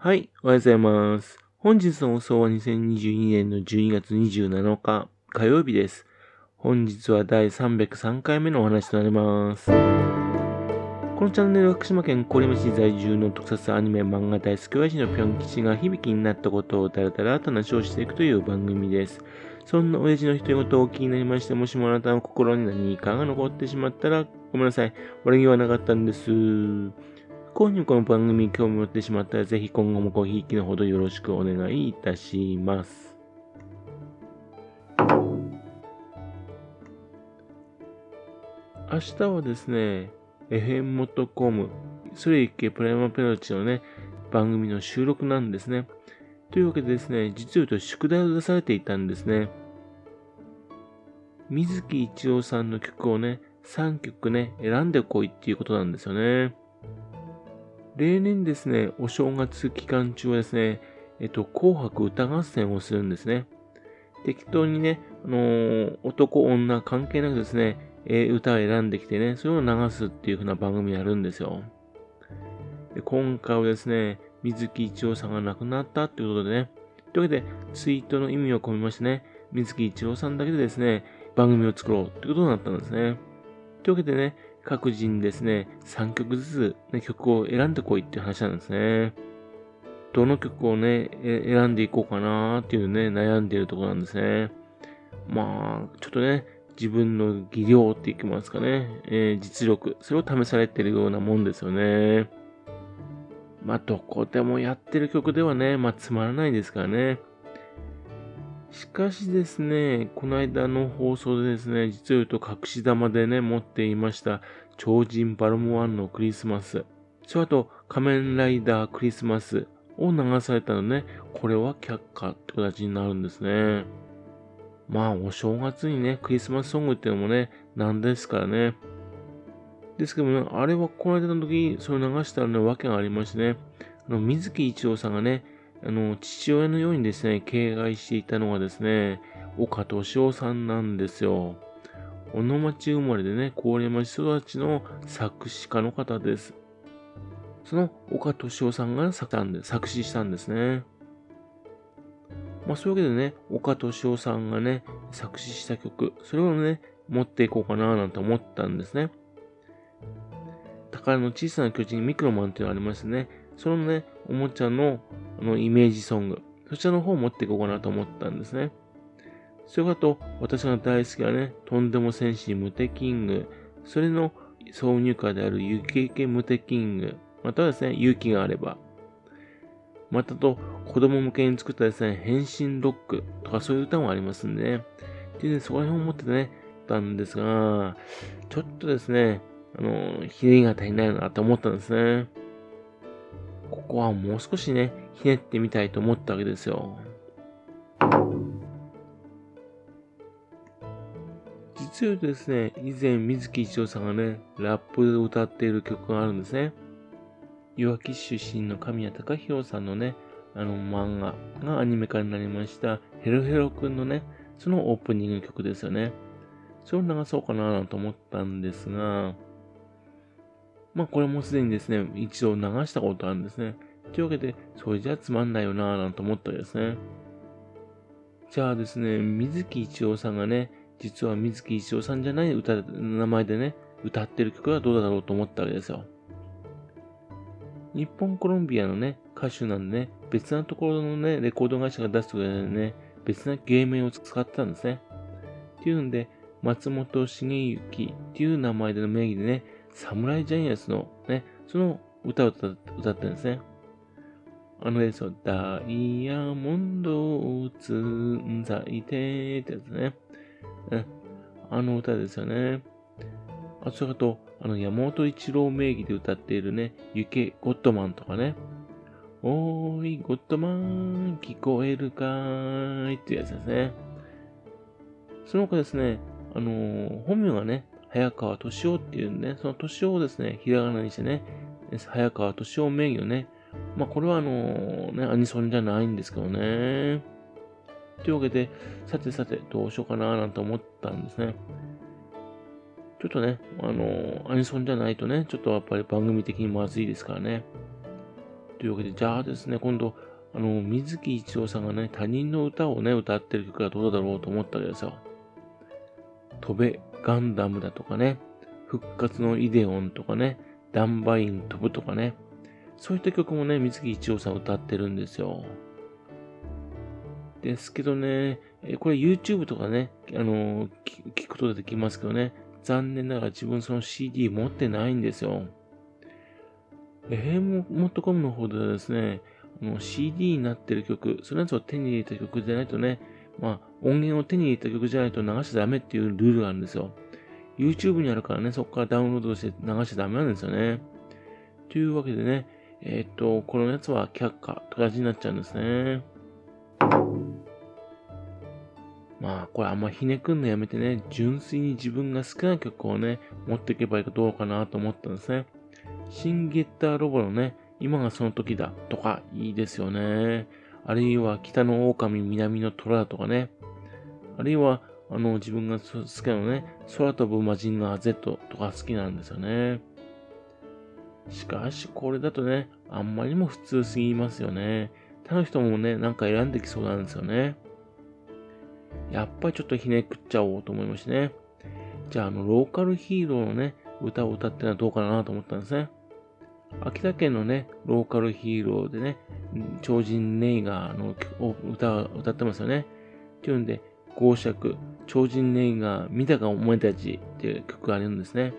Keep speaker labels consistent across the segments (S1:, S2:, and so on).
S1: はい、おはようございます。本日の放送は2022年の12月27日火曜日です。本日は第303回目のお話となります。このチャンネルは福島県郡山市在住の特撮アニメ漫画大好き親父のぴょん吉が響きになったことをだらだらと話をしていくという番組です。そんな親父の独り言をお気になりまして、もしもあなたの心に何かが残ってしまったら、ごめんなさい。悪気はなかったんです。不幸にもこの番組に興味を持ってしまったら、ぜひ今後もごひいきのほどよろしくお願いいたします。明日はですね、FM.com、それいけプライマペロチのね、番組の収録なんですね。というわけでですね、実を言うと宿題を出されていたんですね。水木一郎さんの曲をね、3曲ね、選んでこいっていうことなんですよね。例年ですね、お正月期間中はですね、えっと、紅白歌合戦をするんですね。適当にね、あのー男、女関係なくですね、え歌を選んできてね、それを流すっていう風な番組やるんですよ。で今回はですね、水木一郎さんが亡くなったっていうことでね、というわけで、ツイートの意味を込めましてね、水木一郎さんだけでですね、番組を作ろうってことになったんですね。というわけでね、各自にですね、3曲ずつ、ね、曲を選んでこいっていう話なんですね。どの曲をね、選んでいこうかなーっていうね、悩んでいるところなんですね。まあ、ちょっとね、自分の技量っていきますかね、えー実力、それを試されてるようなもんですよね。まあ、どこでもやってる曲ではね、まあ、つまらないですからね。しかしですね、この間の放送でですね、実を言うと隠し玉でね、持っていました、超人バルモワンのクリスマス。それあと、仮面ライダークリスマスを流されたのね、これは却下って形になるんですね。まあ、お正月にね、クリスマスソングっていうのもね、なんですからね。ですけどね、あれはこの間の時、それ流したらね、わけがありましてね、あの、水木一郎さんがね、あの、父親のようにですね、敬愛していたのがですね、岡敏夫さんなんですよ。小野町生まれでね、郡山市育ちの作詞家の方です。その岡敏夫さんが作ったんで作詞したんですね。まあそういうわけでね、岡敏夫さんがね、作詞した曲、それをね、持っていこうかななんて思ったんですね。宝の小さな巨人ミクロマンっていうのがありましてね、そのね、おもちゃののイメージソング、そちらの方を持っていこうかなと思ったんですね。それかと、私が大好きなね、とんでも戦士ムテキング、それの挿入歌であるゆけけムテキング、またはですね、勇気があれば、またと、子供向けに作ったですね、変身ロックとかそういう歌もありますんでね。でね、そこら辺を持ってね、たんですが、ちょっとですね、あの、ひねりが足りないなと思ったんですね。ここはもう少しね、ひねってみたいと思ったわけですよ。実を言うとですね、以前水木一郎さんがね、ラップで歌っている曲があるんですね。いわき出身の神谷隆弘さんのね、あの漫画がアニメ化になりました、ヘロヘロくんのね、そのオープニング曲ですよね。それを流そうかなと思ったんですが、まあこれもすでにですね、一度流したことあるんですね。というわけで、それじゃつまんないよなぁなんて思ったわけですね。じゃあですね、水木一郎さんがね、実は水木一郎さんじゃない歌、名前でね、歌ってる曲はどうだろうと思ったわけですよ。日本コロンビアのね、歌手なんでね、別なところのね、レコード会社が出すときでね、別な芸名を使ってたんですね。っていうんで、松本茂之っていう名前での名義でね、サムライジャイアンツのね、その歌を歌歌ってるんですね。あのですよ、ダイヤモンドを積んざいてってやつね。ねあの歌ですよね。あと、それと、あの、山本一郎名義で歌っているね、ゆけゴッドマンとかね。おーい、ゴッドマン、聞こえるかーいっていうやつですね。その他ですね、あのー本名がね、早川敏夫っていうんでね、その敏夫をですね、ひらがなにしてね、早川敏夫名義をね、まあこれはあのね、アニソンじゃないんですけどね。というわけで、さてさて、どうしようかななんて思ったんですね。ちょっとね、あのアニソンじゃないとね、ちょっとやっぱり番組的にまずいですからね。というわけで、じゃあですね、今度、あの、水木一郎さんがね、他人の歌をね、歌ってる曲はどうだろうと思ったわけですよ。飛べ、ガンダムだとかね、復活のイデオンとかね、ダンバイン飛ぶとかね、そういった曲もね、水木一郎さん歌ってるんですよ。ですけどね、これ YouTube とかね、あの聞くことできますけどね、残念ながら自分その CD 持ってないんですよ。FM.com の方ではですね、CD になってる曲、そのやつを手に入れた曲じゃないとね、まあ音源を手に入れた曲じゃないと流しちゃダメっていうルールがあるんですよ。YouTube にあるからね、そこからダウンロードして流しちゃダメなんですよね。というわけでね、えっ、と、このやつは却下と感じになっちゃうんですね。まあ、これあんまひねくんのやめてね、純粋に自分が好きな曲をね、持っていけばいいかどうかなと思ったんですね。シンゲッターロボのね、今がその時だとかいいですよね。あるいは北の狼、南の虎だとかね。あるいは、あの、自分が好きなのね、空飛ぶ魔人の Z とか好きなんですよね。しかし、これだとね、あんまりにも普通すぎますよね。他の人もね、なんか選んできそうなんですよね。やっぱりちょっとひねくっちゃおうと思いましてね。じゃあ、あの、ローカルヒーローのね、歌を歌ってのはどうかなと思ったんですね。秋田県のね、ローカルヒーローでね、超人ネイガーの歌を歌ってますよね。っていうんで、公爵、超人ネイガー、見たかお前たちっていう曲があるんですね。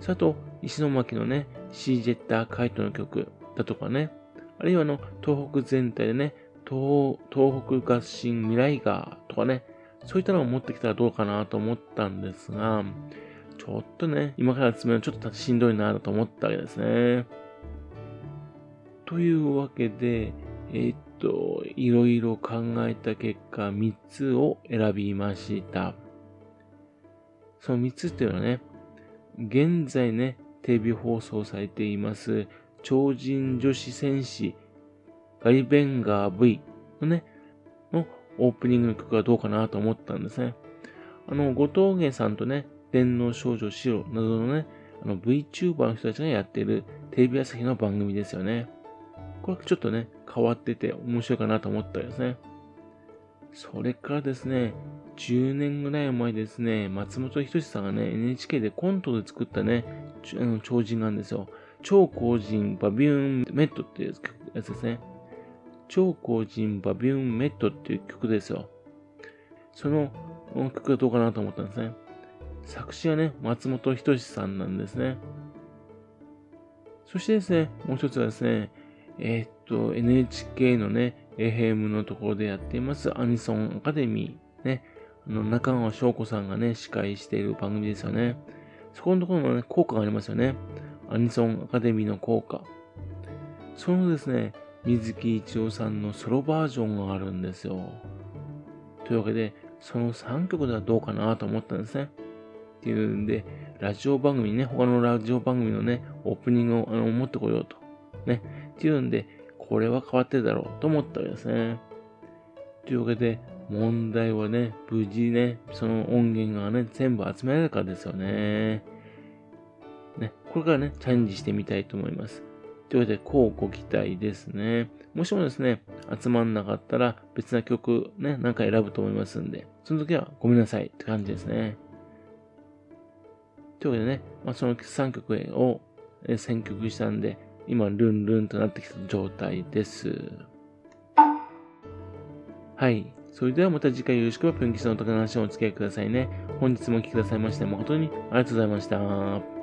S1: そと、石巻のね、シージェッターカイトの曲だとかね、あるいはあの、東北全体でね、東東北合心未来ガーとかね、そういったのを持ってきたらどうかなと思ったんですが、ちょっとね、今から詰めるのちょっとしんどいなと思ったわけですね。というわけで、えー、っと、いろいろ考えた結果、3つを選びました。その3つっていうのはね、現在ね、テレビ放送されています、超人女子戦士、ガリベンガー V のね、のオープニングの曲はどうかなと思ったんですね。あの、後藤芸さんとね、電脳少女シロなどのね、あの VTuber の人たちがやっているテレビ朝日の番組ですよね。これちょっとね、変わってて面白いかなと思ったんですね。それからですね、10年ぐらい前ですね、松本人志さんがね、NHK でコントで作ったね、あの超人があるんですよ。超高人バビューンメットっていうやつですね。超高人バビューンメットっていう曲ですよ。その曲がどうかなと思ったんですね。作詞はね、松本人志さんなんですね。そしてですね、もう一つはですね、えー、っと、NHK のね、FM のところでやっていますアニソンアカデミー、ね、あの、中川翔子さんがね、司会している番組ですよね。そこのところのね、効果がありますよね。アニソンアカデミーの効果。そのですね、水木一郎さんのソロバージョンがあるんですよ。というわけで、その3曲ではどうかなと思ったんですね。っていうんで、ラジオ番組ね、他のラジオ番組のね、オープニングをあの持ってこようと。ね。っていうんで、これは変わってるだろうと思ったわけですね。というわけで、問題はね、無事ね、その音源がね、全部集められるかですよね。ね、これからね、チャレンジしてみたいと思います。というわけで、こうご期待ですね。もしもですね、集まんなかったら別な曲ね、なんか選ぶと思いますんで、その時はごめんなさいって感じですね。というわけでね、まあ、その3曲を選曲したんで、今、ルンルンとなってきた状態です。はい。それではまた次回よろしくは、ぴょんのおとの話をお付き合いくださいね。本日もお聴きくださいまして誠にありがとうございました。